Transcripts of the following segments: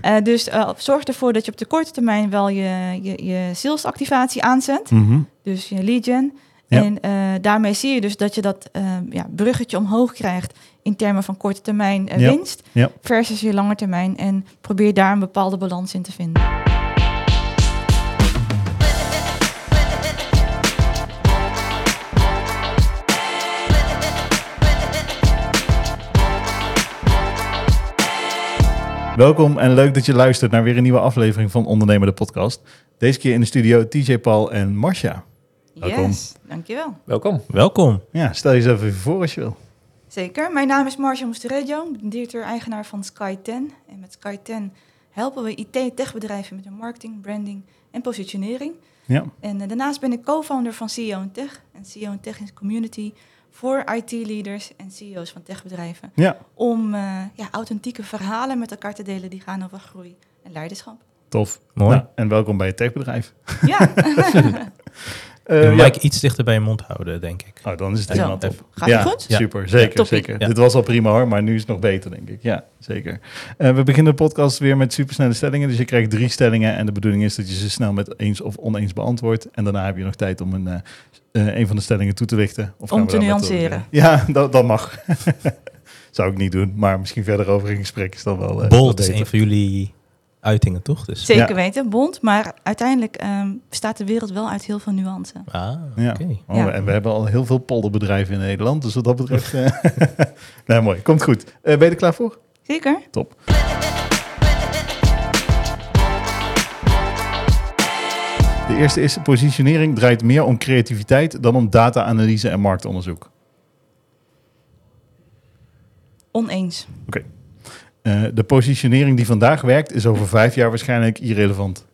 Eh, dus eh, zorg ervoor dat je op de korte termijn wel je, je, je salesactivatie aanzet. Mhm. Dus je lead gen. Ja. En eh, daarmee zie je dus dat je dat ja, bruggetje omhoog krijgt in termen van korte termijn winst Ja. versus je lange termijn. En probeer daar een bepaalde balans in te vinden. Welkom en leuk dat je luistert naar weer een nieuwe aflevering van Ondernemer de Podcast. Deze keer in de studio TJ Paul en Marcia. Welkom. Yes, dankjewel. Welkom. Welkom. Ja, stel jezelf even voor als je wil. Zeker. Mijn naam is Marcia ben directeur-eigenaar van Sky10. En met Sky10 helpen we IT-techbedrijven met hun marketing, branding en positionering. Ja, En eh, daarnaast ben ik co-founder van CEO Tech. En CEO Tech is een community voor IT-leaders en CEO's van techbedrijven. ja Om eh, ja, authentieke verhalen met elkaar te delen die gaan over groei en leiderschap. tof. Mooi. Nou, en welkom bij het techbedrijf. Ja, Eh, je ja. iets dichter bij je mond houden, denk ik. Oh, dan is het helemaal top. gaat ja, het goed? Ja. super. Zeker, Toppie. zeker. Ja. Dit was al prima hoor, maar nu is het nog beter, denk ik. Ja, zeker. Eh, we beginnen de podcast weer met supersnelle stellingen. Dus je krijgt drie stellingen en de bedoeling is dat je ze snel met eens of oneens beantwoordt. En daarna heb je nog tijd om een, eh, eh, een van de stellingen toe te lichten. Of Om gaan we te nuanceren. Ja, dat, dat mag. Zou ik niet doen, maar misschien verder over in gesprek is dan wel eh, Bold is een van jullie uitingen, toch? Dus, zeker Ja. weten, bond. Maar uiteindelijk ehm, bestaat de wereld wel uit heel veel nuance. Ah, Ja. oké. Oh, Ja. En we hebben al heel veel polderbedrijven in Nederland, dus wat dat betreft... eh nou, mooi. Komt goed. Eh, ben je er klaar voor? Zeker? Top. De eerste is, positionering draait meer om creativiteit dan om data-analyse en marktonderzoek. Oneens. Eh, de positionering die vandaag werkt is over vijf jaar waarschijnlijk irrelevant.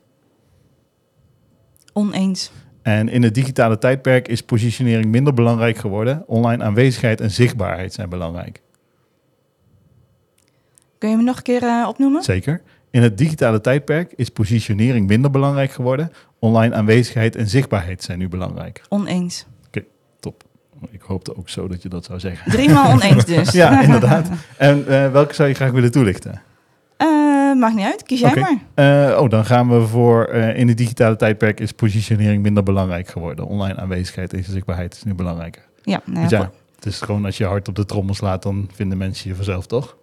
Oneens. En in het digitale tijdperk is positionering minder belangrijk geworden. Online aanwezigheid en zichtbaarheid zijn belangrijk. Kun je me nog een keer eh, opnoemen? Zeker. In het digitale tijdperk is positionering minder belangrijk geworden. Online aanwezigheid en zichtbaarheid zijn nu belangrijk. Oneens. Ik hoopte ook zo dat je dat zou zeggen. Driemaal oneens dus. Ja, inderdaad. En eh, welke zou je graag willen toelichten? Eh, maakt niet uit, kies jij maar. Eh, oh, dan gaan we voor in het digitale tijdperk is positionering minder belangrijk geworden. Online aanwezigheid en zichtbaarheid is nu belangrijker. Ja, nou Dus ja, ja, het is gewoon als je hard op de trommel slaat, dan vinden mensen je vanzelf toch?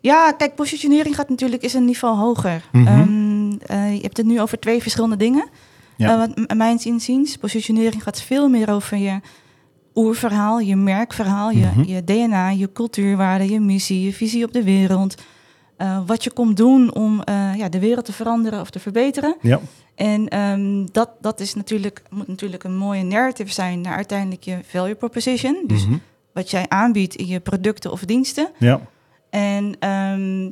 Ja, kijk, positionering gaat natuurlijk is een niveau hoger. Mhm. Ehm, eh, je hebt het nu over twee verschillende dingen. Ja. Wat mijn inziens, positionering gaat veel meer over je oerverhaal, je merkverhaal, je, Mhm. je DNA, je cultuurwaarde, je missie, je visie op de wereld. Eh, wat je komt doen om eh, ja, de wereld te veranderen of te verbeteren. Ja. En ehm, dat, dat is natuurlijk, moet natuurlijk een mooie narrative zijn naar uiteindelijk je value proposition. Dus Mhm. wat jij aanbiedt in je producten of diensten. Ja. En ehm,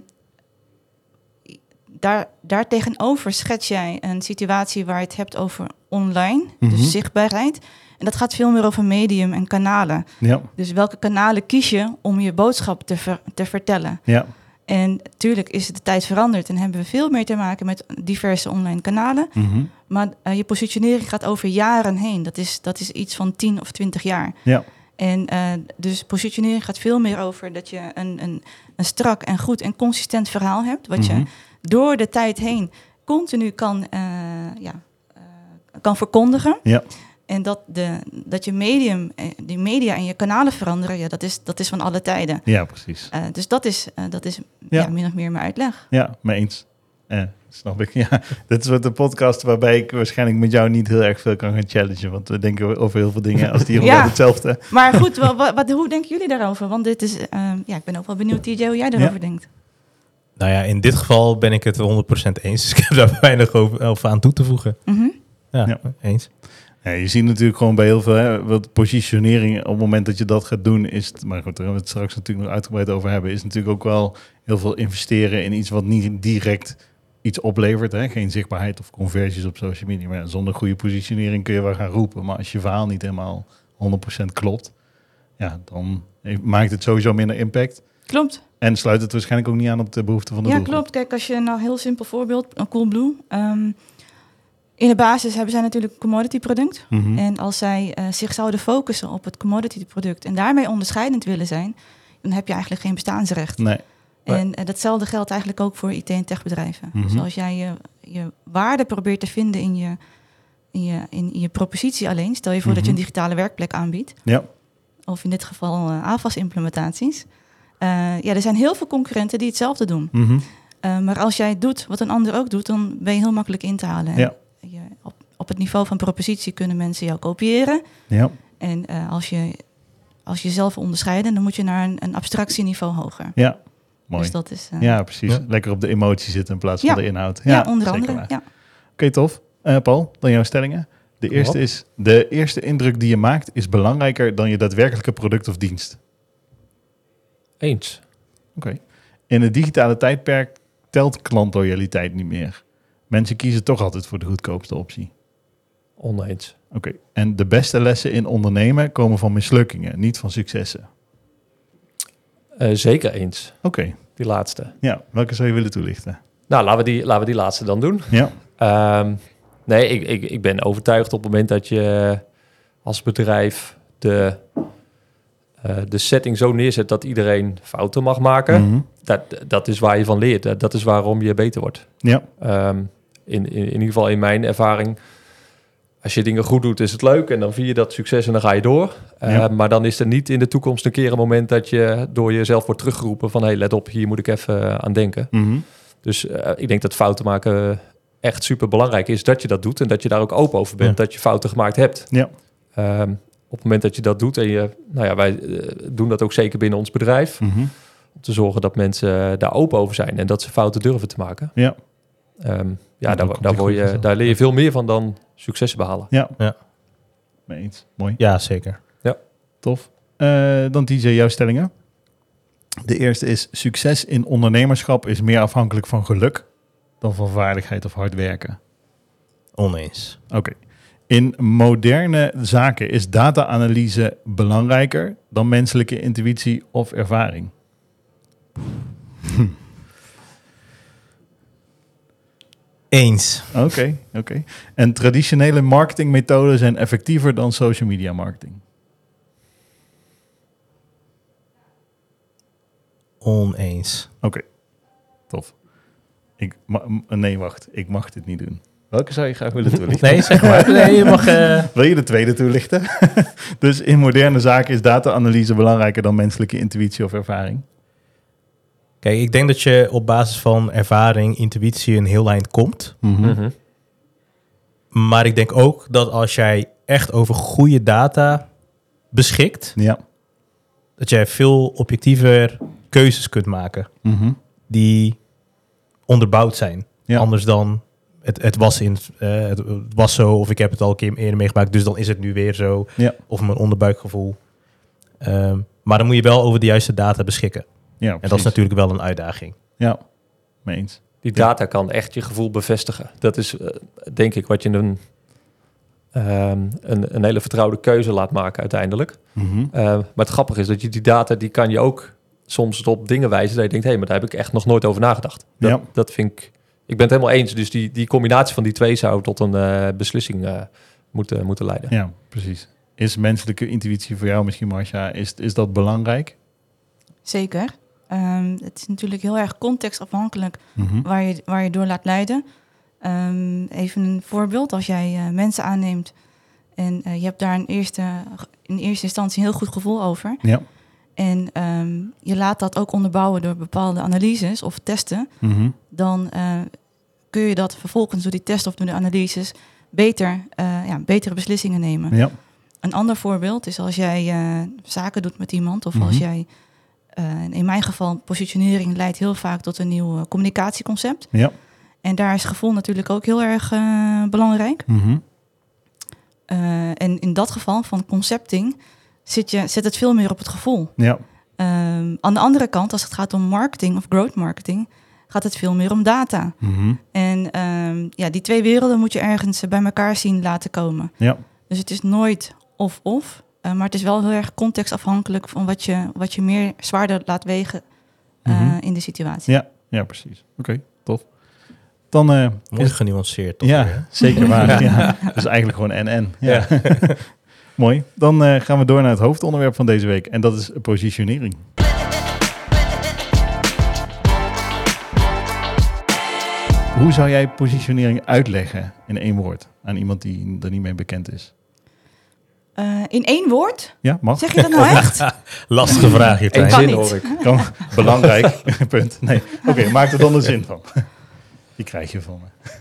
daar, daartegenover schets jij een situatie waar je het hebt over online, Mhm. dus zichtbaarheid. En dat gaat veel meer over medium en kanalen. Ja. Dus welke kanalen kies je om je boodschap te, ver- te vertellen? Ja. En natuurlijk is de tijd veranderd en hebben we veel meer te maken met diverse online kanalen. Mhm. Maar eh, je positionering gaat over jaren heen. Dat is, dat is iets van 10 of 20 jaar. Ja. En eh, dus positionering gaat veel meer over dat je een, een, een strak en goed en consistent verhaal hebt. Wat Mhm. je door de tijd heen continu kan, eh, ja, kan verkondigen. Ja. En dat, de, dat je medium, eh, die media en je kanalen veranderen, ja, dat, is, dat is van alle tijden. Ja, precies. Eh, dus dat is, eh, dat is Ja. ja. min of meer mijn uitleg. Ja, mee eens. Eh, snap ik. Ja, dit is wat de podcast waarbij ik waarschijnlijk met jou niet heel erg veel kan gaan challengen. Want we denken over heel veel dingen als die Ja. hetzelfde. Maar goed, wa- wa- wat, hoe denken jullie daarover? Want dit is, ja, ik ben ook wel benieuwd, TJ, hoe jij daarover denkt. Nou ja, in dit geval ben ik het 100% eens. Dus ik heb daar weinig over, over aan toe te voegen. Mhm. Ja, Ja. eens. Ja, je ziet natuurlijk gewoon bij heel veel, hè, wat positionering, op het moment dat je dat gaat doen, is het, maar goed, daar gaan we het straks natuurlijk nog uitgebreid over hebben, is natuurlijk ook wel heel veel investeren in iets wat niet direct iets oplevert. Hè? Geen zichtbaarheid of conversies op social media. Maar ja, zonder goede positionering kun je wel gaan roepen. Maar als je verhaal niet helemaal 100% klopt, ja, dan maakt het sowieso minder impact. Klopt. En sluit het waarschijnlijk ook niet aan op de behoeften van de Ja, doelgroep. klopt. Kijk, als je nou heel simpel voorbeeld, een Coolblue. ehm in de basis hebben zij natuurlijk een commodity product. Mhm. En als zij eh, zich zouden focussen op het commodity product en daarmee onderscheidend willen zijn, dan heb je eigenlijk geen bestaansrecht. Nee, En eh, datzelfde geldt eigenlijk ook voor IT- en techbedrijven. Mhm. Dus als jij je, je waarde probeert te vinden in je, in, je, in je propositie alleen, stel je voor dat je een Mhm. digitale werkplek aanbiedt, Ja. of in dit geval AVAS-implementaties. Eh, ja, er zijn heel veel concurrenten die hetzelfde doen. Mhm. Maar als jij doet wat een ander ook doet, dan ben je heel makkelijk in te halen. En Ja. Op, het niveau van propositie kunnen mensen jou kopiëren. Ja. En eh, als, je, als je jezelf wil onderscheiden, dan moet je naar een, een abstractieniveau hoger. Ja. Mooi. Dus dat is... eh, Ja, precies. Ja. Lekker op de emotie zitten in plaats van Ja. de inhoud. ja, onder zeker andere. Ja. Oké, tof. Eh, Paul, dan jouw stellingen. De Kom eerste op. is, de eerste indruk die je maakt is belangrijker dan je daadwerkelijke product of dienst. Eens. Oké. In het digitale tijdperk telt klantloyaliteit niet meer. Mensen kiezen toch altijd voor de goedkoopste optie. Oneens. Oké. En de beste lessen in ondernemen komen van mislukkingen, niet van successen. Eh, zeker eens. Oké. Die laatste. Ja, welke zou je willen toelichten? Nou, laten we die, laten we die laatste dan doen. Ja. Ehm, nee, ik, ik, ik ben overtuigd op het moment dat je als bedrijf de, eh, de setting zo neerzet dat iedereen fouten mag maken. Mhm. Dat, dat is waar je van leert. Dat- Dat is waarom je beter wordt. Ja. Ehm, in, in, in ieder geval in mijn ervaring. Als je dingen goed doet, is het leuk. En dan vier je dat succes en dan ga je door. Eh, Ja. Maar dan is er niet in de toekomst een keer een moment dat je door jezelf wordt teruggeroepen van... hé, hey, let op, hier moet ik even eh, aan denken. Mhm. Dus eh, ik denk dat fouten maken echt super belangrijk is dat je dat doet. En dat je daar ook open over bent, Ja. dat je fouten gemaakt hebt. Ja. Ehm, op het moment dat je dat doet en je... Nou ja, wij doen dat ook zeker binnen ons bedrijf. Mhm. Om te zorgen dat mensen daar open over zijn en dat ze fouten durven te maken. Ja. Ehm, ja, daar, daar, word je, daar leer je veel meer van dan successen behalen. Ja. Ja. Mee eens. Mooi. Ja, zeker. Tof. Eh, dan TJ, jouw stellingen. De eerste is, succes in ondernemerschap is meer afhankelijk van geluk dan van vaardigheid of hard werken. Oneens. Oké. In moderne zaken is data-analyse belangrijker dan menselijke intuïtie of ervaring. Eens. Oké, oké. En traditionele marketingmethoden zijn effectiever dan social media marketing. Oneens. Oké, tof. Ik, nee, wacht. Ik mag dit niet doen. Welke zou je graag willen toelichten? Nee, zeg maar. Nee, je mag... eh, Wil je de tweede toelichten? dus in moderne zaken is data-analyse belangrijker dan menselijke intuïtie of ervaring. Kijk, ik denk dat je op basis van ervaring, intuïtie een heel eind komt. Mhm. Maar ik denk ook dat als jij echt over goede data beschikt, Ja. dat jij veel objectiever keuzes kunt maken Mhm. die onderbouwd zijn. Ja. Anders dan het, het, was in, eh, het was zo of ik heb het al een keer eerder meegemaakt, dus dan is het nu weer zo. Ja. Of mijn onderbuikgevoel. Ehm, maar dan moet je wel over de juiste data beschikken. Ja, En dat is natuurlijk wel een uitdaging. Ja, mee eens. Die data kan echt je gevoel bevestigen. Dat is eh, denk ik wat je een, ehm, een, een hele vertrouwde keuze laat maken uiteindelijk. Mhm. Eh, maar het grappige is dat je die data, die kan je ook soms op dingen wijzen dat je denkt, hé, hey, maar daar heb ik echt nog nooit over nagedacht. Dat, Ja. dat vind ik, ik ben het helemaal eens. Dus die, die combinatie van die twee zou tot een eh, beslissing eh, moeten, moeten leiden. Ja, precies. Is menselijke intuïtie voor jou misschien, Marcia, is, is dat belangrijk? Zeker. Ehm, het is natuurlijk heel erg contextafhankelijk Mhm. waar je, waar je door laat leiden. Ehm, even een voorbeeld. Als jij eh, mensen aanneemt en eh, je hebt daar een eerste, in eerste instantie een heel goed gevoel over. Ja. En ehm, je laat dat ook onderbouwen door bepaalde analyses of testen. Mhm. Dan eh, kun je dat vervolgens door die test of door de analyses beter, ja, betere beslissingen nemen. Ja. Een ander voorbeeld is als jij zaken doet met iemand of Mhm. als jij, eh, in mijn geval, positionering leidt heel vaak tot een nieuw eh, communicatieconcept. Ja. En daar is gevoel natuurlijk ook heel erg eh, belangrijk. Mhm. Eh, en in dat geval van concepting zit, je, zit het veel meer op het gevoel. Ja. Ehm, aan de andere kant, als het gaat om marketing of growth marketing, gaat het veel meer om data. Mhm. En ehm, ja, die twee werelden moet je ergens eh, bij elkaar zien laten komen. Ja. Dus het is nooit of-of, eh, maar het is wel heel erg contextafhankelijk van wat je, wat je meer zwaarder laat wegen eh, Mhm. in de situatie. Ja. Ja, precies. Oké, tof. Dan eh, Mooi is genuanceerd. Toch ja, weer, zeker waar. ja. Dus eigenlijk gewoon en-en. Ja. Mooi. Dan eh, gaan we door naar het hoofdonderwerp van deze week. En dat is positionering. Hoe zou jij positionering uitleggen in één woord aan iemand die er niet mee bekend is? Eh, in één woord? Ja, mag? Zeg je dat nou echt? Lastige vraag hier, Eén zin hoor ik. Kan, belangrijk, punt. Nee, oké, maak er dan een zin van. Die krijg je van me.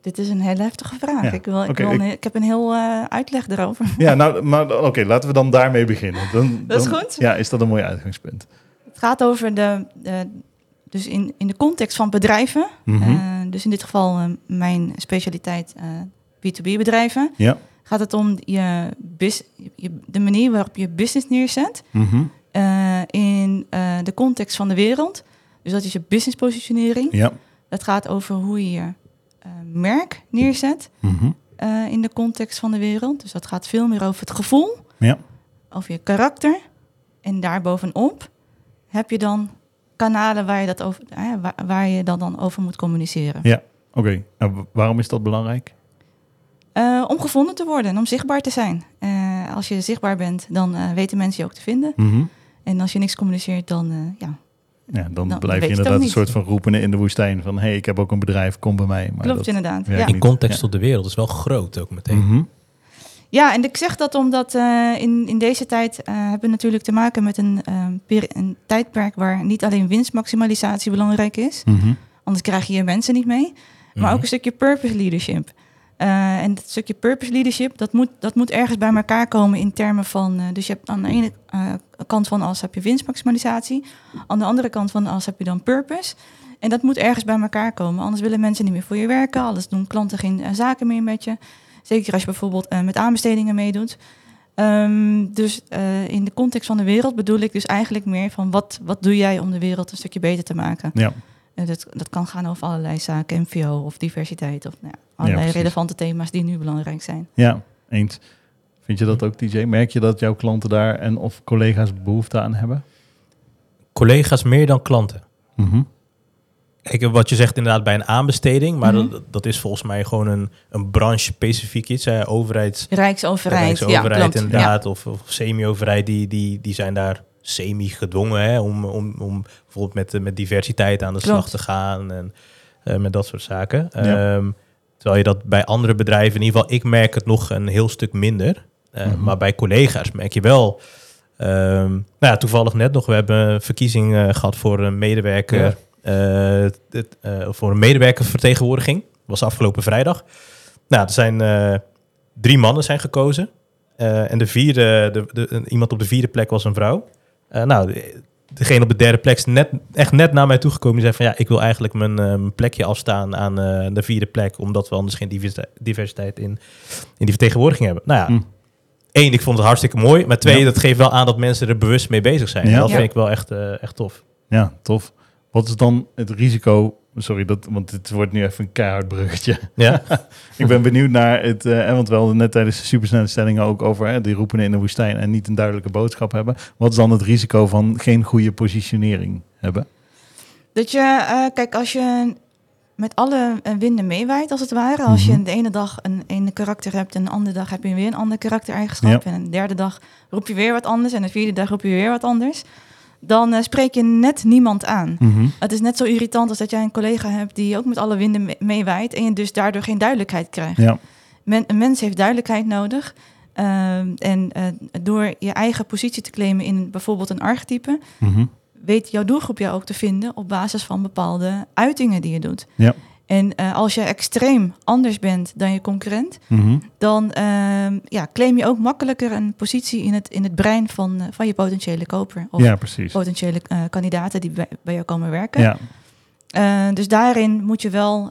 Dit is een hele heftige vraag. Ja, Ik, wil, ik, oké, wil ik- een- ik heb een heel eh, uitleg erover. Ja, nou, maar oké, laten we dan daarmee beginnen. Dan, Dat is dan- goed. Ja, is dat een mooi uitgangspunt? Het gaat over de, de dus in, in de context van bedrijven. Mhm. eh, dus in dit geval eh, mijn specialiteit eh, B2B bedrijven. Ja. Gaat het om je, bus, je, de manier waarop je business neerzet Mhm. eh, in eh, de context van de wereld. Dus dat is je business positionering. Ja. Dat gaat over hoe je je eh, merk neerzet Mhm. eh, in de context van de wereld. Dus dat gaat veel meer over het gevoel, Ja. over je karakter. En daarbovenop heb je dan kanalen waar je, dat over, eh, waar, waar je dat dan over moet communiceren. Ja. Oké, nou, wa- waarom is dat belangrijk? Eh, om gevonden te worden en om zichtbaar te zijn. Eh, als je zichtbaar bent, dan eh, weten mensen je ook te vinden. Mhm. En als je niks communiceert, dan eh, ja, Ja, dan Nou, blijf je inderdaad een soort van roepende in de woestijn. Van, hé, hey, ik heb ook een bedrijf, kom bij mij. Maar klopt dat, inderdaad. Ja. In context Ja. op de wereld is wel groot ook meteen. Mhm. Ja, en ik zeg dat omdat eh, in, in deze tijd eh, hebben we natuurlijk te maken met een, peri- een tijdperk waar niet alleen winstmaximalisatie belangrijk is. Mhm. Anders krijg je je mensen niet mee. Maar Mhm. ook een stukje purpose leadership. En dat stukje purpose leadership, dat moet, dat moet ergens bij elkaar komen in termen van... dus je hebt aan de ene kant van as heb je winstmaximalisatie. Aan de andere kant van as heb je dan purpose. En dat moet ergens bij elkaar komen. Anders willen mensen niet meer voor je werken. Anders doen klanten geen zaken meer met je. Zeker als je bijvoorbeeld eh, met aanbestedingen meedoet. Ehm, dus eh, in de context van de wereld bedoel ik dus eigenlijk meer van... Wat, wat doe jij om de wereld een stukje beter te maken? Ja. Eh, dat, dat kan gaan over allerlei zaken, MVO of diversiteit of nou, ja, allerlei relevante thema's die nu belangrijk zijn. ja, eens. Vind je dat ook, DJ? Merk je dat jouw klanten daar en of collega's behoefte aan hebben? Collega's meer dan klanten. Mhm. Kijk, wat je zegt inderdaad bij een aanbesteding, maar Mhm. dat, dat is volgens mij gewoon een, een branche-specifiek iets. Hè. Overheids, Rijksoverheid, Rijksoverheid ja, klopt. Ja. inderdaad, of, of semi-overheid, die, die, die zijn daar semi-gedwongen om, om, om bijvoorbeeld met, met diversiteit aan de slag te gaan en eh, met dat soort zaken. Ja. Ehm, terwijl je dat bij andere bedrijven, in ieder geval, ik merk het nog een heel stuk minder. Eh, Mhm. Maar bij collega's merk je wel. ehm, nou ja, toevallig net nog, we hebben een verkiezing eh, gehad voor een medewerker. Eh, eh, voor een medewerkervertegenwoordiging. Dat was afgelopen vrijdag. Nou, er zijn eh, drie mannen zijn gekozen. En de vierde, de, de, iemand op de vierde plek was een vrouw. Nou, de- degene op de derde plek is net, echt net naar mij toegekomen. Die zei van ja, ik wil eigenlijk mijn, mijn plekje afstaan aan de vierde plek. Omdat we anders geen diversiteit, in, in die vertegenwoordiging hebben. Nou ja, Hm. één, ik vond het hartstikke mooi. Maar twee, Ja. dat geeft wel aan dat mensen er bewust mee bezig zijn. Ja. En dat Ja. vind ik wel echt, echt tof. Ja, tof. Wat is dan het risico? Sorry, dat, want het wordt nu even een keihard bruggetje. Ja, Ik ben benieuwd naar het, eh, want we hadden net tijdens de supersnelle stellingen ook over hè, die roepen in de woestijn en niet een duidelijke boodschap hebben. Wat is dan het risico van geen goede positionering hebben? Dat je, eh, kijk, als je met alle eh, winden meewaait, als het ware. Als Mhm. je de ene dag een ene karakter hebt en de andere dag heb je weer een ander karaktereigenschap. En een derde dag roep je weer wat anders en de vierde dag roep je weer wat anders. Dan eh, spreek je net niemand aan. Het is net zo irritant als dat jij een collega hebt die ook met alle winden me- meewaait en je dus daardoor geen duidelijkheid krijgt. Ja, Men, een mens heeft duidelijkheid nodig. Ehm, en eh, door je eigen positie te claimen in bijvoorbeeld een archetype, Mhm. weet jouw doelgroep jou ook te vinden op basis van bepaalde uitingen die je doet. Ja. En eh, als je extreem anders bent dan je concurrent, Mhm. dan ehm, ja, claim je ook makkelijker een positie in het, in het brein van, eh, van je potentiële koper of ja precies. potentiële eh, kandidaten die bij, bij jou komen werken. Ja. Dus daarin moet je wel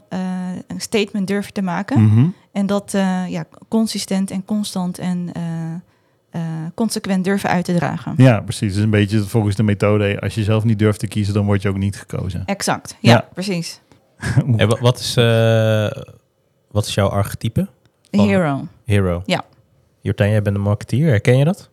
een statement durven te maken. Mhm. En dat ja, consistent en constant en consequent durven uit te dragen. ja, precies. Dus een beetje volgens de methode, als je zelf niet durft te kiezen, dan word je ook niet gekozen. Exact, ja, Ja. precies. En wa- wat, is, eh, wat is jouw archetype? Van- Hero. Hero. Ja. Jortijn, jij bent een marketeer. Herken je dat?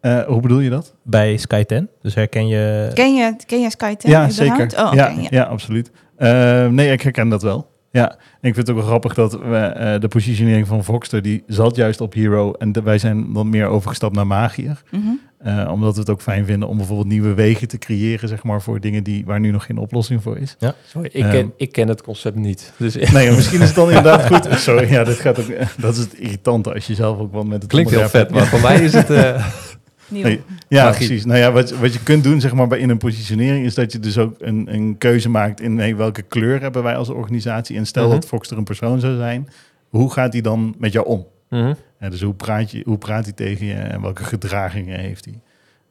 Eh, hoe bedoel je dat? Bij Sky 10? Dus herken je... Ken je, ken je Sky 10 ja, überhaupt? zeker. Oh, ja, ja. ja. absoluut. Eh, nee, ik herken dat wel. Ja, en ik vind het ook wel grappig dat we, eh, de positionering van Voxter, die zat juist op Hero. En de- wij zijn dan meer overgestapt naar Magier. Mhm. Eh, omdat we het ook fijn vinden om bijvoorbeeld nieuwe wegen te creëren, zeg maar, voor dingen die, waar nu nog geen oplossing voor is. Sorry, ik, Ehm. ken, ik ken het concept niet. Dus Nee, misschien is het dan inderdaad goed. Sorry, ja, dat, gaat ook, dat is het irritante als je zelf ook wat met het klinkt heel vet, maar voor mij is het... eh, Nieuw. Nee. Ja, Magie. precies. Nou ja, wat, wat je kunt doen zeg maar, bij in een positionering is dat je dus ook een, een keuze maakt in hey, welke kleur hebben wij als organisatie. En stel Mhm. dat Fox er een persoon zou zijn, hoe gaat hij dan met jou om? Ja, dus hoe praat, je, hoe praat hij tegen je en welke gedragingen heeft hij?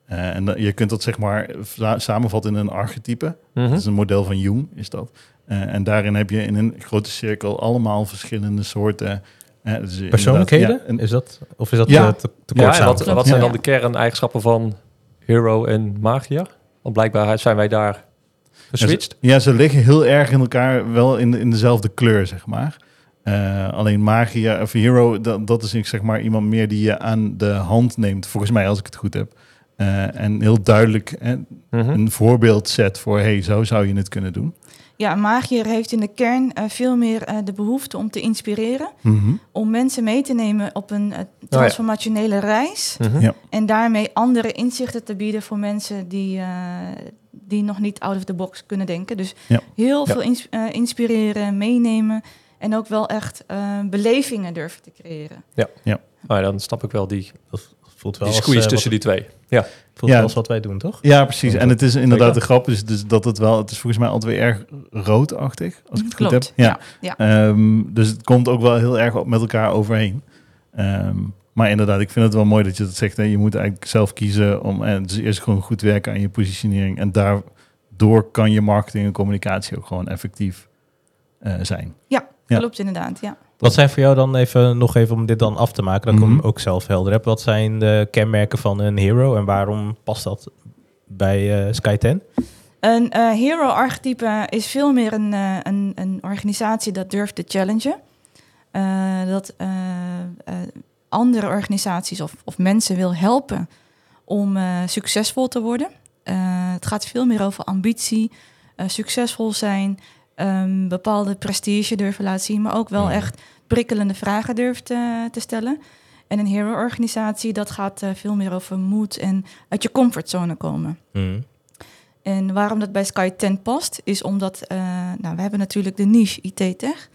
Eh, en dan- je kunt dat zeg maar sa- samenvatten in een archetype. Mhm. Dat is een model van Jung, is dat. Eh, en daarin heb je in een grote cirkel allemaal verschillende soorten... dus Persoonlijkheden? Ja, is dat, of is dat Ja. eh, te, te Ja, kort en wat, wat zijn Ja. dan de kerneigenschappen van Hero en Magia? Want blijkbaar zijn wij daar geswitcht. Ja, ze, ja, ze liggen heel erg in elkaar, wel in, in dezelfde kleur, zeg maar. Eh, alleen magia of hero, dat, dat is zeg maar iemand meer die je aan de hand neemt, volgens mij als ik het goed heb. Eh, en heel duidelijk eh, Mhm. een voorbeeld zet voor, hey, zo zou je het kunnen doen. Ja, een magier heeft in de kern eh, veel meer eh, de behoefte om te inspireren. Mhm. Om mensen mee te nemen op een eh, transformationele reis. Mhm. Ja. En daarmee andere inzichten te bieden voor mensen die, eh, die nog niet out of the box kunnen denken. Dus Ja. heel Ja. veel ins- eh, inspireren, meenemen. En ook wel echt eh, belevingen durven te creëren. Nou ja, dan snap ik wel die, Dat voelt wel die als, squeeze eh, tussen die twee. Ja. voelt Ja. wel als wat wij doen, toch? Ja, precies. En het is inderdaad de grap, is dus dat het wel, het is volgens mij altijd weer erg roodachtig, als ik het Klopt. goed heb. Ja. ja. Ehm, dus het komt ook wel heel erg op- met elkaar overheen. Ehm, maar inderdaad, ik vind het wel mooi dat je dat zegt. Hè. Je moet eigenlijk zelf kiezen om en dus eerst gewoon goed werken aan je positionering. En daardoor kan je marketing en communicatie ook gewoon effectief eh, zijn. Ja. Klopt inderdaad, ja. Wat zijn voor jou dan even, nog even om dit dan af te maken, dat ik hem ook zelf helder heb. Wat zijn de kenmerken van een hero en waarom past dat bij eh, Sky 10? Een eh, hero-archetype is veel meer een, eh, een, een organisatie dat durft te challengen. Eh, dat eh, eh, andere organisaties of, of mensen wil helpen om succesvol te worden. Eh, het gaat veel meer over ambitie, eh, succesvol zijn, ehm, bepaalde prestige durven laten zien, maar ook wel echt prikkelende vragen durft te, te stellen. En een hero-organisatie, dat gaat eh, veel meer over moed en uit je comfortzone komen. Mhm. En waarom dat bij Sky 10 past, is omdat eh, nou, we hebben natuurlijk de niche IT-tech.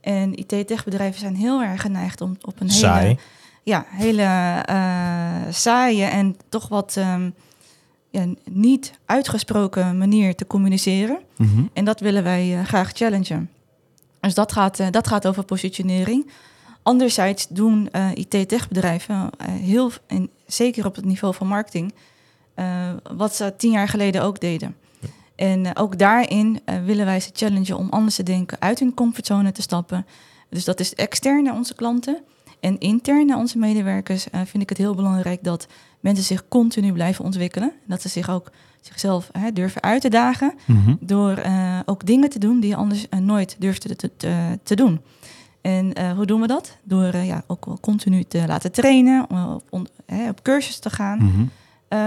En IT-tech bedrijven zijn heel erg geneigd om op een hele, Saai. ja, hele eh, saaie en toch wat ehm, ja, niet uitgesproken manier te communiceren. En dat willen wij eh, graag challengen. Dus dat gaat, eh, dat gaat over positionering. Anderzijds doen eh, IT-tech-bedrijven heel, en zeker op het niveau van marketing, wat ze tien jaar geleden ook deden. En ook daarin willen wij ze challengen om anders te denken, uit hun comfortzone te stappen. Dus dat is extern naar onze klanten. En intern naar onze medewerkers vind ik het heel belangrijk dat mensen zich continu blijven ontwikkelen. Dat ze zich ook zichzelf hè, durven uit te dagen Mhm. door eh, ook dingen te doen die je anders eh, nooit durfde te, te, te doen. En eh, hoe doen we dat? Door ja, ook wel continu te laten trainen, op, on- hè, op cursus te gaan. Mhm.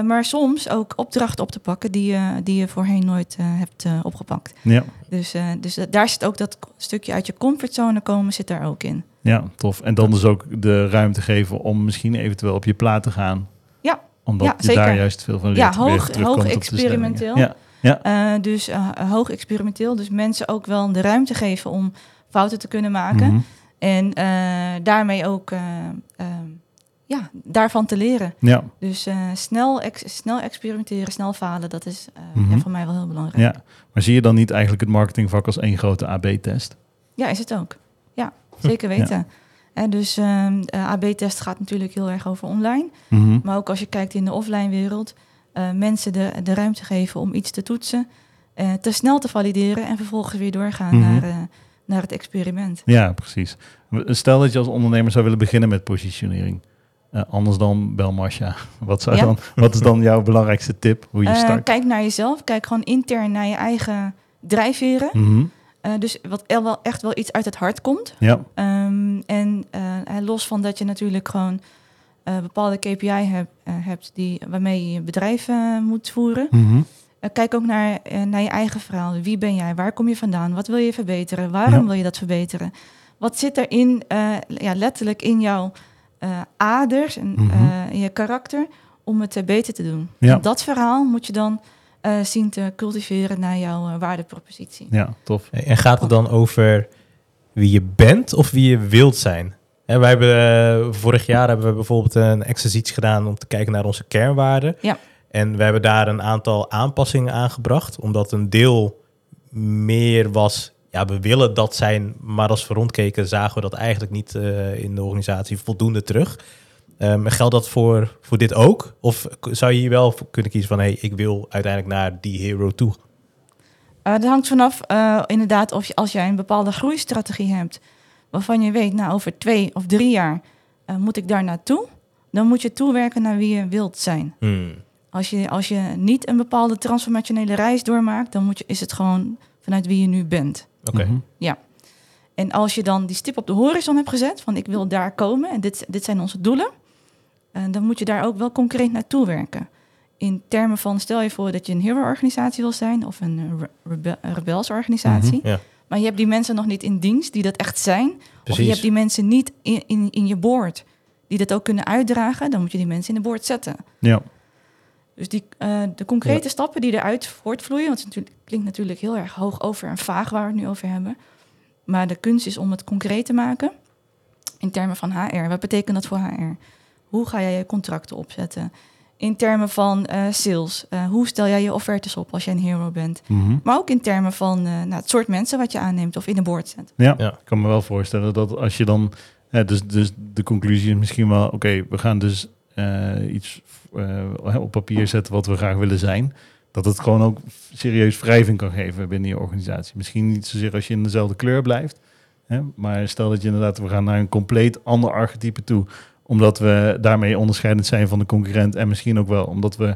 Maar soms ook opdrachten op te pakken die, je die je voorheen nooit hebt opgepakt. Ja. Dus, dus daar zit ook dat stukje uit je comfortzone komen, zit daar ook in. ja, tof. En dan dus ook de ruimte geven om misschien eventueel op je plaat te gaan. Ja. Omdat Ja, je zeker. daar juist veel van Ja, leert. weer hoog- hoog experimenteel. Ja. Eh, dus eh, hoog experimenteel. Dus mensen ook wel de ruimte geven om fouten te kunnen maken. Mhm. En eh, daarmee ook ja, daarvan te leren. Ja. Dus snel, ex- snel experimenteren, snel falen, dat is eh, Mhm. ja, voor mij wel heel belangrijk. ja. Maar zie je dan niet eigenlijk het marketingvak als één grote AB-test? Ja, is het ook. Ja, zeker weten. En dus ehm, de AB-test gaat natuurlijk heel erg over online. Mhm. Maar ook als je kijkt in de offline wereld, eh, mensen de, de ruimte geven om iets te toetsen, eh, te snel te valideren en vervolgens weer doorgaan Mhm. naar, eh, naar het experiment. Ja, precies. Stel dat je als ondernemer zou willen beginnen met positionering. Eh, anders dan Belmasha. Wat, zou Ja. dan, wat is dan jouw belangrijkste tip? Hoe je Eh, start? kijk naar jezelf, kijk gewoon intern naar je eigen drijfveren. Mhm. Eh, dus wat wel echt wel iets uit het hart komt. Ja. Ehm, en eh, eh, los van dat je natuurlijk gewoon eh, bepaalde KPI heb- hebt die, waarmee je je bedrijf moet voeren. Mhm. Kijk ook naar, naar je eigen verhaal. Wie ben jij? Waar kom je vandaan? Wat wil je verbeteren? Waarom Ja. wil je dat verbeteren? Wat zit er in, ja, letterlijk in jouw aders en Mhm. in je karakter om het beter te doen. Ja. En dat verhaal moet je dan eh, zien te cultiveren naar jouw eh, waardepropositie. Ja, tof. En gaat het dan over wie je bent of wie je wilt zijn? En wij hebben eh, vorig jaar hebben we bijvoorbeeld een exercitie gedaan om te kijken naar onze kernwaarden. Ja. En we hebben daar een aantal aanpassingen aangebracht, omdat een deel meer was, ja, we willen dat zijn, maar als we rondkeken zagen we dat eigenlijk niet eh, in de organisatie voldoende terug. Ehm, geldt dat voor, voor dit ook? Of zou je hier wel kunnen kiezen van, hé, hey, ik wil uiteindelijk naar die hero toe? Eh dat hangt vanaf eh, inderdaad of je, als jij een bepaalde groeistrategie hebt, waarvan je weet, nou over twee of drie jaar eh, moet ik daar naartoe, dan moet je toewerken naar wie je wilt zijn. Hmm. Als je, als je niet een bepaalde transformationele reis doormaakt, dan moet je, is het gewoon vanuit wie je nu bent. Oké. Mhm. En als je dan die stip op de horizon hebt gezet, van ik wil daar komen en dit, dit zijn onze doelen, dan moet je daar ook wel concreet naartoe werken. In termen van, stel je voor dat je een hero-organisatie wil zijn of een eh, re- rebe- rebelsorganisatie, Mhm, ja. maar je hebt die mensen nog niet in dienst die dat echt zijn, of je hebt die mensen niet in, in, in je board die dat ook kunnen uitdragen, dan moet je die mensen in de board zetten. Ja, Dus die, eh, de concrete stappen die eruit voortvloeien, want het natuurlijk- klinkt natuurlijk heel erg hoog over en vaag waar we het nu over hebben. Maar de kunst is om het concreet te maken in termen van HR. Wat betekent dat voor HR? Hoe ga jij je contracten opzetten? In termen van eh, sales, eh, hoe stel jij je offertes op als jij een hero bent? Mhm. Maar ook in termen van eh, nou, het soort mensen wat je aanneemt of in de board zet. ja. Ja. ik kan me wel voorstellen dat als je dan... dus, dus de conclusie is misschien wel... Oké, we gaan dus eh, iets eh, op papier zetten wat we graag willen zijn. Dat het gewoon ook serieus wrijving kan geven binnen je organisatie. Misschien niet zozeer als je in dezelfde kleur blijft. Hè, maar stel dat je inderdaad... We gaan naar een compleet ander archetype toe. Omdat we daarmee onderscheidend zijn van de concurrent. En misschien ook wel omdat we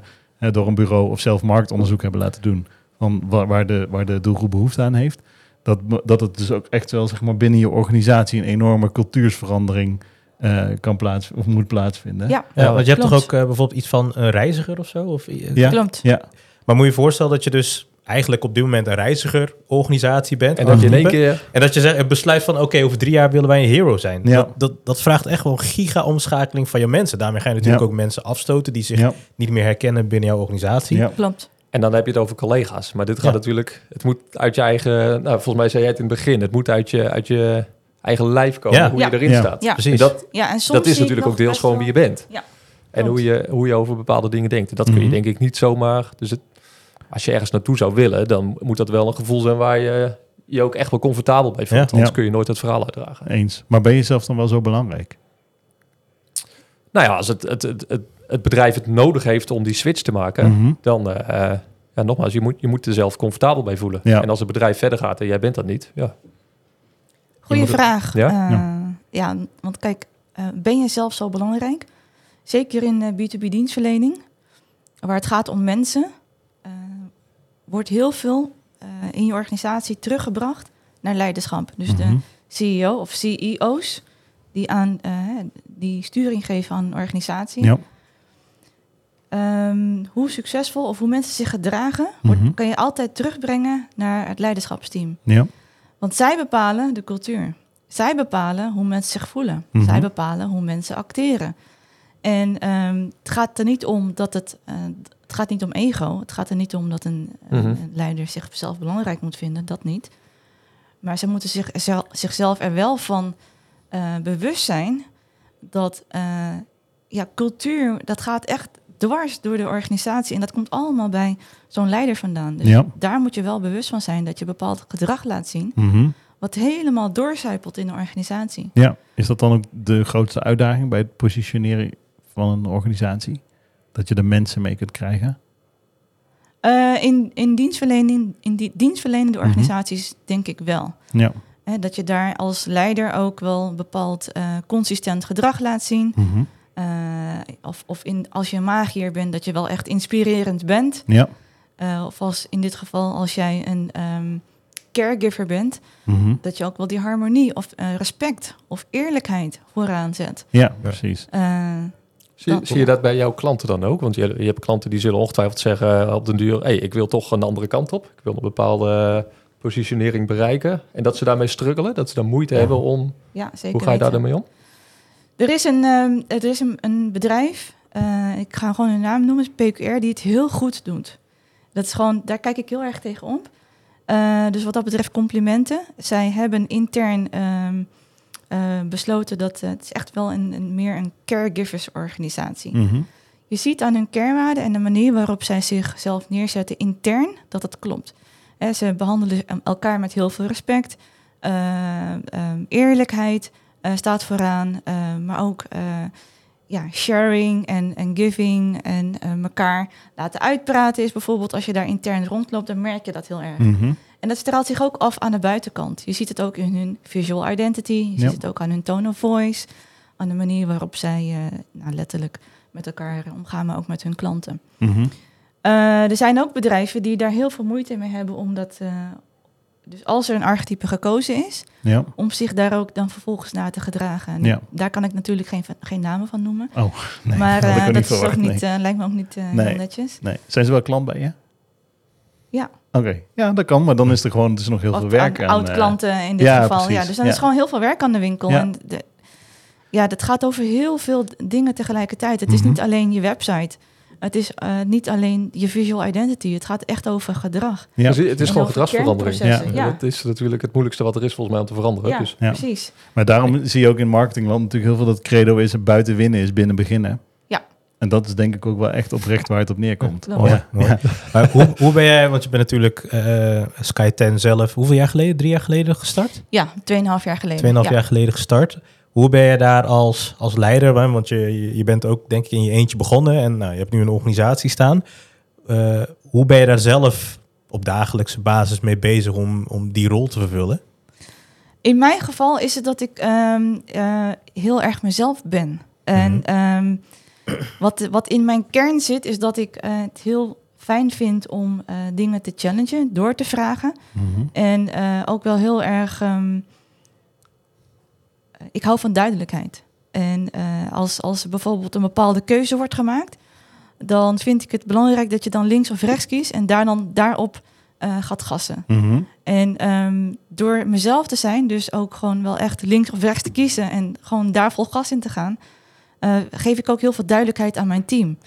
door een bureau of zelf marktonderzoek hebben laten doen. Van waar, waar, de, waar de doelgroep behoefte aan heeft. Dat, dat het dus ook echt wel zeg maar, binnen je organisatie een enorme cultuursverandering eh, kan plaats, of moet plaatsvinden. Ja, Ja, want je hebt toch ook eh, bijvoorbeeld iets van een reiziger of zo? Of, eh, Ja. Klopt. Ja, Maar moet je je voorstellen dat je dus eigenlijk op dit moment een reizigerorganisatie bent. En dat je in één keer... En dat je zegt, besluit van, oké, over drie jaar willen wij een hero zijn. Ja. Dat, dat, dat vraagt echt wel een giga-omschakeling van je mensen. Daarmee ga je natuurlijk Ja. ook mensen afstoten die zich ja, niet meer herkennen binnen jouw organisatie. ja. Klopt. En dan heb je het over collega's. Maar dit gaat Ja. natuurlijk... Het moet uit je eigen... Nou, volgens mij zei jij het in het begin. Het moet uit je, uit je eigen lijf komen, Ja. hoe Ja. je erin Ja. staat. Ja. Precies. En dat, Ja, en soms dat is natuurlijk ook deels gewoon wie je bent. Ja, En hoe je, hoe je over bepaalde dingen denkt. En dat kun je Mhm. denk ik niet zomaar... Dus het, als je ergens naartoe zou willen, dan moet dat wel een gevoel zijn waar je je ook echt wel comfortabel bij voelt. Ja. Anders Ja. kun je nooit het verhaal uitdragen. Eens. Maar ben je zelf dan wel zo belangrijk? Nou ja, als het, het, het, het, het bedrijf het nodig heeft om die switch te maken, Mhm. dan, eh, eh, ja, nogmaals, je moet, je moet er zelf comfortabel bij voelen. Ja. En als het bedrijf verder gaat en jij bent dat niet, ja. Goeie het- vraag. Ja? Ja? ja, want kijk, eh, ben je zelf zo belangrijk? Zeker in eh, B2B dienstverlening, waar het gaat om mensen, eh, wordt heel veel eh, in je organisatie teruggebracht naar leiderschap. Dus Mhm. de CEO of CEO's die, aan, eh, die sturing geven aan een organisatie. Ja. Ehm, hoe succesvol of hoe mensen zich gedragen, wordt, Mhm. kan je altijd terugbrengen naar het leiderschapsteam. Ja. Want zij bepalen de cultuur. Zij bepalen hoe mensen zich voelen. Mhm. Zij bepalen hoe mensen acteren. En ehm, het gaat er niet om dat het. eh, het gaat niet om ego. Het gaat er niet om dat een, een- Mhm. een leider zichzelf belangrijk moet vinden. Dat niet. Maar ze moeten zich, zel- zichzelf er wel van eh, bewust zijn dat eh, ja, cultuur, dat gaat echt dwars door de organisatie. En dat komt allemaal bij zo'n leider vandaan. Dus Ja. daar moet je wel bewust van zijn dat je bepaald gedrag laat zien Mhm. wat helemaal doorcijpelt in de organisatie. ja. Is dat dan ook de grootste uitdaging bij het positioneren van een organisatie? Dat je de mensen mee kunt krijgen? Eh, in, in, dienstverlening, in die dienstverlenende Mhm. organisaties denk ik wel. Ja. Hè, dat je daar als leider ook wel bepaald eh, consistent gedrag laat zien. Mhm. Eh, of of in, als je een magier bent, dat je wel echt inspirerend bent. Ja. Eh, of als in dit geval als jij een ehm, caregiver bent, Mhm. dat je ook wel die harmonie of respect of eerlijkheid vooraan zet. Ja, precies. Eh, Zie, Dat- zie je dat bij jouw klanten dan ook? Want je, je hebt klanten die zullen ongetwijfeld zeggen eh, op den duur... hey, ik wil toch een andere kant op. Ik wil een bepaalde positionering bereiken. En dat ze daarmee struggelen, dat ze dan moeite hebben om... ja, zeker Hoe ga je daar dan mee om? Er is een, ehm, er is een, een bedrijf eh, ik ga gewoon hun naam noemen, PQR, die het heel goed doet. Dat is gewoon, daar kijk ik heel erg tegen op. Eh, dus wat dat betreft complimenten. Zij hebben intern ehm, eh, besloten dat eh, het is echt wel een, een, meer een caregivers-organisatie. Mhm. Je ziet aan hun kernwaarden en de manier waarop zij zichzelf neerzetten intern dat het klopt. Hè, ze behandelen elkaar met heel veel respect. Eh, ehm, eerlijkheid eh, staat vooraan, eh, maar ook eh, ja, sharing en, en giving en eh, elkaar laten uitpraten is bijvoorbeeld als je daar intern rondloopt, dan merk je dat heel erg. Mhm. En dat straalt zich ook af aan de buitenkant. Je ziet het ook in hun visual identity, je Ja. ziet het ook aan hun tone of voice, aan de manier waarop zij eh, nou, letterlijk met elkaar omgaan, maar ook met hun klanten. Mhm. Eh, er zijn ook bedrijven die daar heel veel moeite mee hebben, omdat, eh, dus als er een archetype gekozen is, Ja. om zich daar ook dan vervolgens naar te gedragen. En Ja. Daar kan ik natuurlijk geen, geen namen van noemen. Oh, nee. maar dat is ook niet, lijkt me ook niet Nee. heel netjes. nee. Zijn ze wel klant bij je? Ja. Oké, ja, dat kan, maar dan is er gewoon, het is nog heel veel werk aan oud-klanten in dit ja, geval. Ja, precies. dus dan Ja. is gewoon heel veel werk aan de winkel. Ja. En de, ja, dat gaat over heel veel dingen tegelijkertijd. Het is Mhm. niet alleen je website. Het is eh, niet alleen je visual identity. Het gaat echt over gedrag. Ja. Dus het is En gewoon gedragsverandering. Ja. Ja, Dat is natuurlijk het moeilijkste wat er is volgens mij om te veranderen. ja, Dus Ja. precies. Maar daarom zie je ook in marketingland natuurlijk heel veel dat credo is buiten winnen is binnen beginnen. En dat is denk ik ook wel echt oprecht waar het op neerkomt. Mooi, ja. mooi. Ja. Maar hoe, hoe ben jij, want je bent natuurlijk eh Sky 10 zelf, hoeveel jaar geleden? Drie jaar geleden gestart? Ja, 2,5 jaar geleden. Tweeënhalf ja. jaar geleden gestart. Hoe ben je daar als, als leider? Want je, je bent ook denk ik in je eentje begonnen en nou, je hebt nu een organisatie staan. Eh, hoe ben je daar zelf op dagelijkse basis mee bezig om, om die rol te vervullen? In mijn geval is het dat ik ehm, eh, heel erg mezelf ben. En ehm, wat, wat in mijn kern zit, is dat ik eh, het heel fijn vind om eh, dingen te challengen, door te vragen. Mhm. En eh, ook wel heel erg. ehm, eh, ik hou van duidelijkheid. En als, als er bijvoorbeeld een bepaalde keuze wordt gemaakt, dan vind ik het belangrijk dat je dan links of rechts kiest en daar dan daarop gaat gassen. Mhm. En ehm, door mezelf te zijn, dus ook gewoon wel echt links of rechts te kiezen en gewoon daar vol gas in te gaan, eh, geef ik ook heel veel duidelijkheid aan mijn team.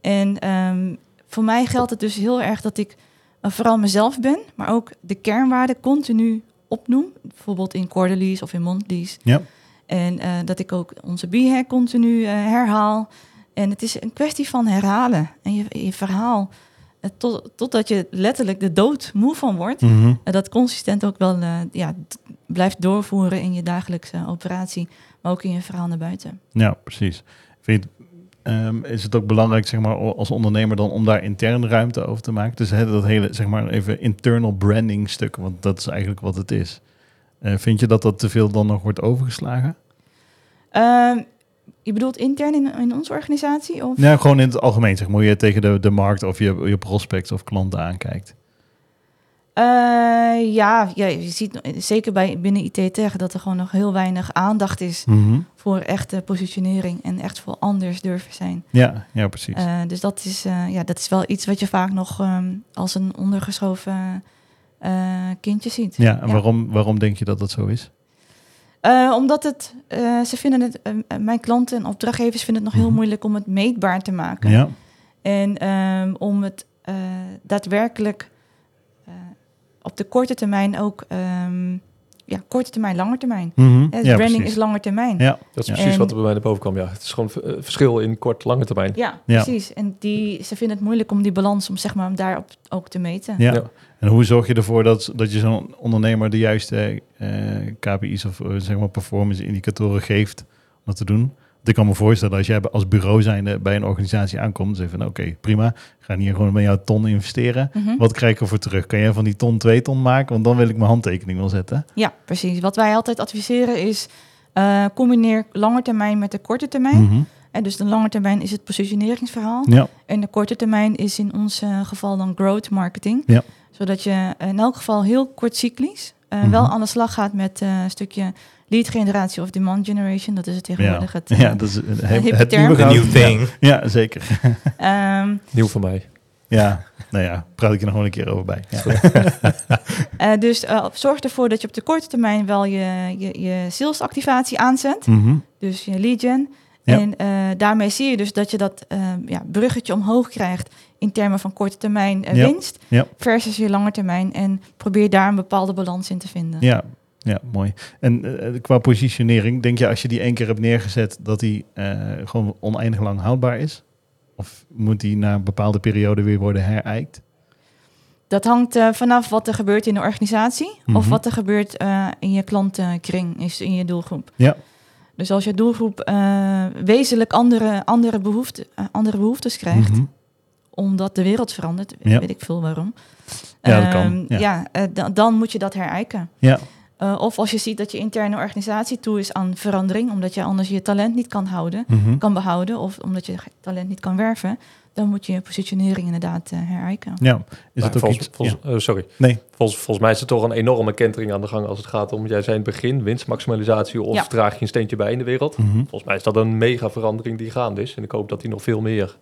En ehm, voor mij geldt het dus heel erg dat ik eh, vooral mezelf ben, maar ook de kernwaarden continu opnoem. Bijvoorbeeld in quarterlies of in monthlies. Ja. En eh, dat ik ook onze b-hack continu eh, herhaal. En het is een kwestie van herhalen. En je, je verhaal, tot, totdat je letterlijk de dood moe van wordt. Mhm. dat consistent ook wel eh, ja, blijft doorvoeren in je dagelijkse operatie. Maar ook in je verhaal naar buiten. Ja, precies. Vind ehm, is het ook belangrijk, zeg maar, als ondernemer dan om daar intern ruimte over te maken? Dus hè, dat hele, zeg maar, even internal branding stuk, want dat is eigenlijk wat het is. Eh, vind je dat dat te veel dan nog wordt overgeslagen? Ehm, je bedoelt intern in, in onze organisatie? Of? Ja, gewoon in het algemeen, zeg maar, hoe je tegen de, de markt of je, je prospects of klanten aankijkt. Eh, ja, ja, je ziet zeker bij, binnen IT Tech dat er gewoon nog heel weinig aandacht is Mhm. voor echte positionering en echt voor anders durven zijn. Ja, ja, precies. Eh, dus dat is, eh, ja, dat is wel iets wat je vaak nog ehm, als een ondergeschoven kindje ziet. ja, en Waarom, waarom denk je dat dat zo is? Omdat het, ze vinden het, mijn klanten en opdrachtgevers vinden het nog heel Mhm. moeilijk om het meetbaar te maken. Ja, En ehm, om het daadwerkelijk op de korte termijn ook, ehm, ja, korte termijn, lange termijn. Eh, ja branding precies. is lange termijn. Ja, dat is Ja. precies En- wat er bij mij naar boven kwam. Ja, het is gewoon eh, verschil in kort, lange termijn. Ja, Ja. precies. En die, ze vinden het moeilijk om die balans, om zeg maar, om daarop ook te meten. ja. Ja. En hoe zorg je ervoor dat, dat je zo'n ondernemer de juiste eh, KPI's of eh, zeg maar performance indicatoren geeft om dat te doen? Ik kan me voorstellen als jij als bureau zijnde bij een organisatie aankomt, zeg van oké, prima, ik ga hier gewoon met jou ton investeren. Mhm. Wat krijg ik ervoor terug? Kan jij van die ton twee ton maken? Want dan wil ik mijn handtekening wel zetten. Ja, precies. Wat wij altijd adviseren is, eh, combineer lange termijn met de korte termijn. Mhm. En dus de lange termijn is het positioneringsverhaal. Ja, En de korte termijn is in ons eh, geval dan growth marketing. Ja. Zodat je in elk geval heel kort cyclisch eh, Mhm. wel aan de slag gaat met eh, een stukje lead generatie of demand generation. Dat is het tegenwoordig het, eh, ja dat is het term. nieuwe new thing. Ja, ja, zeker. ehm, Nieuw voor mij. Ja, nou ja, praat ik er nog wel een keer over bij. Ja. eh, dus zorg ervoor dat je op de korte termijn wel je, je, je salesactivatie aanzet. Mhm. Dus je lead gen. Ja. En eh, daarmee zie je dus dat je dat eh, ja, bruggetje omhoog krijgt in termen van korte termijn eh, winst Ja. versus je lange termijn. En probeer daar een bepaalde balans in te vinden. Ja, ja mooi. En eh, qua positionering, denk je als je die één keer hebt neergezet, dat die eh, gewoon oneindig lang houdbaar is? Of moet die na een bepaalde periode weer worden herijkt? Dat hangt eh, vanaf wat er gebeurt in de organisatie of Mhm. wat er gebeurt eh, in je klantenkring, is in je doelgroep. Ja. Dus als je doelgroep eh, wezenlijk andere, andere, behoefte, eh, andere behoeftes krijgt, Mhm. Omdat de wereld verandert, Ja. weet ik veel waarom. Ja, dat kan, Ehm, ja. ja, eh, dan, dan moet je dat herijken. Ja, Eh, of als je ziet dat je interne organisatie toe is aan verandering, omdat je anders je talent niet kan houden, Mhm. kan behouden, of omdat je talent niet kan werven, dan moet je je positionering inderdaad eh, herijken. ja. Is Maar het ook volgens, iets? volgens- sorry. Nee. Volgens, volgens mij is er toch een enorme kentering aan de gang als het gaat om, jij zei in het begin, winstmaximalisatie of Ja. draag je een steentje bij in de wereld. Mhm. Volgens mij is dat een mega verandering die gaande is. En ik hoop dat die nog veel meer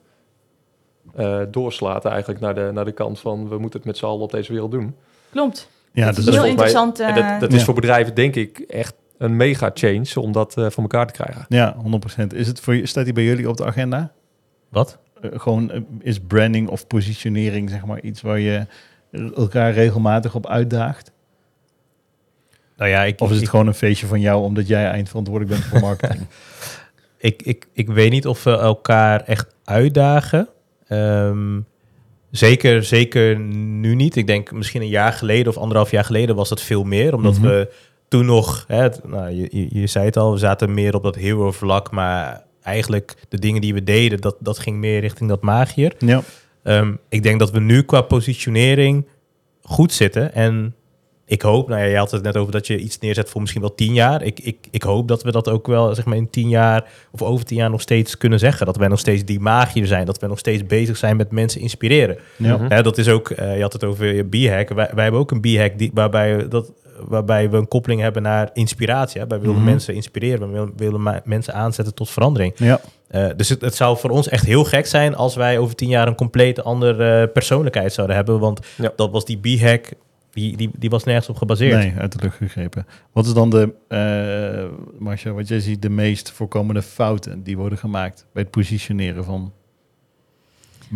eh, doorslaat eigenlijk naar de, naar de kant van we moeten het met z'n allen op deze wereld doen. Klopt. Ja, Het dus is heel mij- interessant. En eh, dat, dat is voor bedrijven denk ik echt een mega change om dat eh, voor elkaar te krijgen. ja, 100%. Is het voor, je- staat die bij jullie op de agenda? Wat? Eh, gewoon eh, is branding of positionering zeg maar iets waar je elkaar regelmatig op uitdaagt? Nou ja, ik, Of is het ik, gewoon een feestje van jou omdat jij eindverantwoordelijk bent voor marketing? ik, ik, ik weet niet of we elkaar echt uitdagen. Ehm, zeker, zeker nu niet. Ik denk misschien een jaar geleden of anderhalf jaar geleden was dat veel meer. Omdat Mhm. we toen nog, hè, nou, je, je, je zei het al, we zaten meer op dat hero vlak. Maar eigenlijk de dingen die we deden, dat, dat ging meer richting dat magier. ja. Ehm, ik denk dat we nu qua positionering goed zitten. En ik hoop, nou ja, je had het net over dat je iets neerzet voor misschien wel tien jaar. Ik, ik, ik hoop dat we dat ook wel zeg maar in tien jaar of over tien jaar nog steeds kunnen zeggen. Dat wij nog steeds die magier zijn. Dat we nog steeds bezig zijn met mensen inspireren. Ja. Mhm. Hè, dat is ook, eh, je had het over je B-hack. Wij, wij hebben ook een B-hack die, waarbij, we dat, waarbij we een koppeling hebben naar inspiratie. Hè. Wij willen Mhm. mensen inspireren. We willen, willen mensen aanzetten tot verandering. Ja. Eh, dus het, het zou voor ons echt heel gek zijn als wij over tien jaar een compleet andere eh, persoonlijkheid zouden hebben. Want Ja. dat was die B-hack, die, die, die was nergens op gebaseerd. Nee, uit de lucht gegrepen. Wat is dan de, eh Marcia, wat jij ziet, de meest voorkomende fouten die worden gemaakt bij het positioneren van?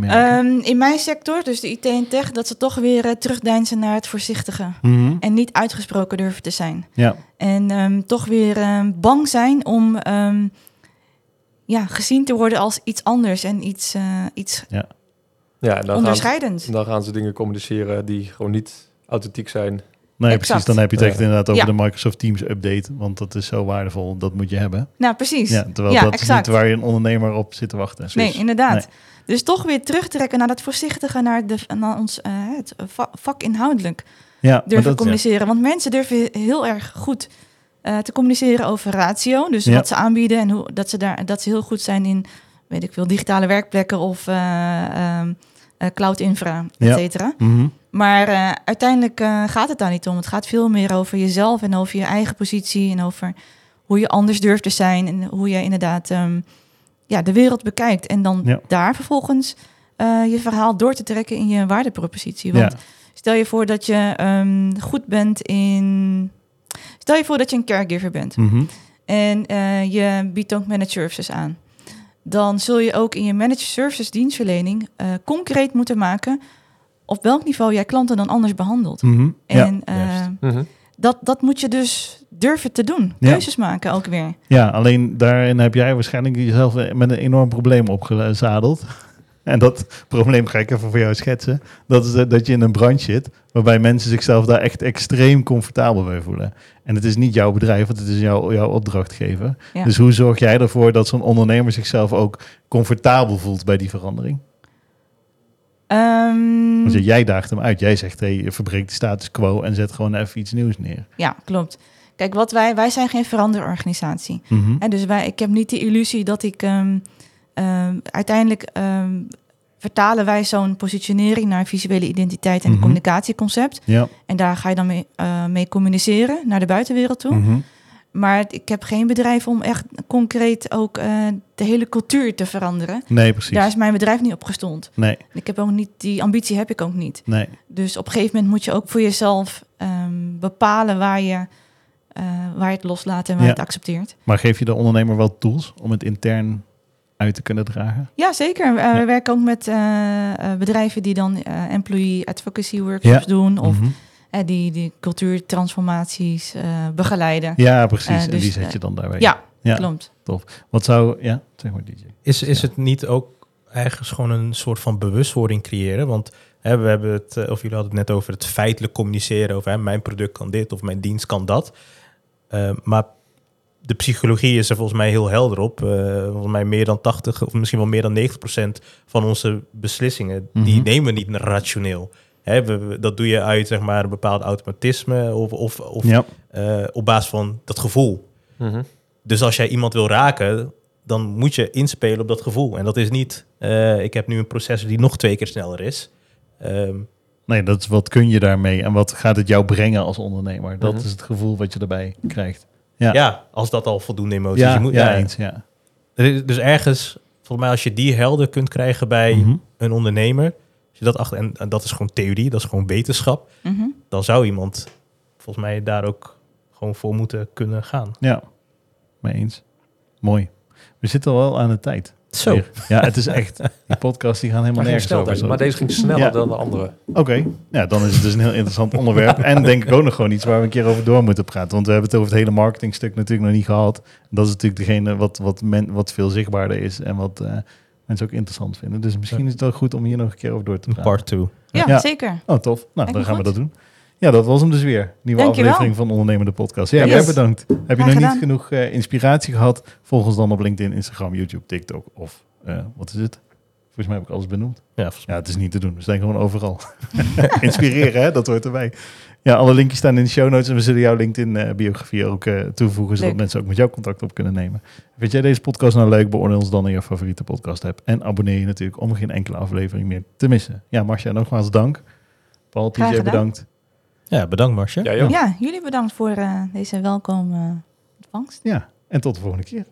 Ehm, in mijn sector, dus de IT en tech, dat ze toch weer terugdeinzen naar het voorzichtige. Mhm. En niet uitgesproken durven te zijn. Ja, En ehm, toch weer ehm, bang zijn om ehm, ja, gezien te worden als iets anders en iets, eh, iets Ja, en dan gaan, ze, onderscheidends. dan gaan ze dingen communiceren die gewoon niet authentiek zijn. nee, Exact. precies. Dan heb je het echt inderdaad over Ja. de Microsoft Teams update, want dat is zo waardevol. Dat moet je hebben. Nou, precies. Ja, terwijl Ja, dat is niet waar je een ondernemer op zit te wachten. Nee, inderdaad. Nee. Dus toch weer terugtrekken naar dat voorzichtige, naar, de, naar ons eh, het va- vak inhoudelijk Ja, maar durven dat, communiceren. Want mensen durven heel erg goed eh, te communiceren over ratio. Dus Ja. wat ze aanbieden en hoe, dat, ze daar, dat ze heel goed zijn in, weet ik veel, digitale werkplekken of eh, ehm, eh, cloud infra, et Ja. cetera. Mhm. Maar eh, uiteindelijk eh, gaat het daar niet om. Het gaat veel meer over jezelf en over je eigen positie en over hoe je anders durft te zijn en hoe je inderdaad ehm, ja, de wereld bekijkt. En dan Ja. daar vervolgens eh, je verhaal door te trekken in je waardepropositie. Want Ja. stel je voor dat je ehm, goed bent in. Stel je voor dat je een caregiver bent Mhm. en eh, je biedt ook managed services aan. Dan zul je ook in je managed services dienstverlening eh, concreet moeten maken op welk niveau jij klanten dan anders behandelt. Mhm. En eh, juist. Mhm. dat, dat moet je dus durven te doen. Ja. Keuzes maken ook weer. ja, alleen daarin heb jij waarschijnlijk jezelf met een enorm probleem opgezadeld. En dat probleem ga ik even voor jou schetsen. Dat is eh, dat je in een branche zit waarbij mensen zichzelf daar echt extreem comfortabel bij voelen. En het is niet jouw bedrijf, want het is jouw, jouw opdrachtgever. Ja. Dus hoe zorg jij ervoor dat zo'n ondernemer zichzelf ook comfortabel voelt bij die verandering? Ehm, jij daagt hem uit. Jij zegt, hey, verbreek de status quo en zet gewoon even iets nieuws neer. ja, klopt. Kijk, wat wij, wij zijn geen veranderorganisatie. Mhm. En dus wij, ik heb niet de illusie dat ik ehm, ehm, uiteindelijk ehm, vertalen wij zo'n positionering naar visuele identiteit en Mhm. communicatieconcept. Ja. En daar ga je dan mee, eh, mee communiceren naar de buitenwereld toe. Mhm. Maar ik heb geen bedrijf om echt concreet ook eh, de hele cultuur te veranderen. Nee, precies. Daar is mijn bedrijf niet op gestond. Nee, Ik heb ook niet, die ambitie heb ik ook niet. nee. Dus op een gegeven moment moet je ook voor jezelf ehm, bepalen waar je eh, waar je het loslaat en waar je het accepteert. Maar geef je de ondernemer wel tools om het intern uit te kunnen dragen? Ja, zeker. Eh, Ja. We werken ook met eh, eh, bedrijven die dan eh, employee advocacy workshops Ja. doen. Of Mhm. die, die cultuurtransformaties eh, begeleiden. Ja, precies. En dus, die zet eh, je dan daarbij. Ja, Ja. klopt. Wat zou... Ja, zeg maar DJ. Is, is Ja. het niet ook ergens gewoon een soort van bewustwording creëren? Want hè, we hebben het, of jullie hadden het net over het feitelijk communiceren over hè, mijn product kan dit of mijn dienst kan dat. Eh, maar de psychologie is er volgens mij heel helder op. Eh, volgens mij meer dan 80 of misschien wel meer dan 90 procent van onze beslissingen, die Mhm. nemen we niet rationeel. Hè, we, we- dat doe je uit zeg maar, een bepaald automatisme of, of, of Ja. eh, op basis van dat gevoel. Mhm. Dus als jij iemand wil raken, dan moet je inspelen op dat gevoel. En dat is niet, eh, ik heb nu een processor die nog twee keer sneller is. Ehm, Nee, dat is wat kun je daarmee en wat gaat het jou brengen als ondernemer? Dat Mhm. is het gevoel wat je erbij krijgt. Ja. ja. als dat al voldoende emoties Ja, je moet, ja, ja, eens, ja. Er is- Dus ergens, volgens mij, als je die helder kunt krijgen bij Mhm. een ondernemer, als je dat achter, en, en dat is gewoon theorie, dat is gewoon wetenschap, Mhm. dan zou iemand volgens mij daar ook gewoon voor moeten kunnen gaan. Ja, mee eens. Mooi. We zitten al wel aan de tijd. Zo. Weer. Ja, het is echt. Die podcast die gaan helemaal Maar, nergens over. maar deze ging sneller Ja. dan de andere. Oké, ja, dan is het dus een heel interessant onderwerp. En denk ik ook nog gewoon iets waar we een keer over door moeten praten. Want we hebben het over het hele marketingstuk natuurlijk nog niet gehad. Dat is natuurlijk degene wat, wat, men, wat veel zichtbaarder is en wat eh, mensen ook interessant vinden. Dus misschien is het wel goed om hier nog een keer over door te praten. part 2. Ja, Ja. zeker. Oh, tof. Nou, dan gaan we dat doen. Ja, dat was hem dus weer. Nieuwe Dankjewel. aflevering van Ondernemende Podcast. Ja, Yes. jij bedankt. Heb je nog niet genoeg eh, inspiratie gehad? Volg ons dan op LinkedIn, Instagram, YouTube, TikTok of eh, wat is het? Volgens mij heb ik alles benoemd. Ja, volgens mij. Ja, het is niet te doen. We zijn gewoon overal. Inspireren, hè? dat hoort erbij. Ja, alle linkjes staan in de show notes en we zullen jouw LinkedIn-biografie ook eh, toevoegen, zodat Leuk. mensen ook met jou contact op kunnen nemen. Vind jij deze podcast nou leuk? Beoordeel ons dan in je favoriete podcast app en abonneer je natuurlijk om geen enkele aflevering meer te missen. Ja, Marcia, nogmaals dank. Paul, TJ, bedankt. Ja, bedankt Marcia. Ja, joh. Ja, jullie bedankt voor eh, deze welkom eh, ontvangst. Ja, en tot de volgende keer.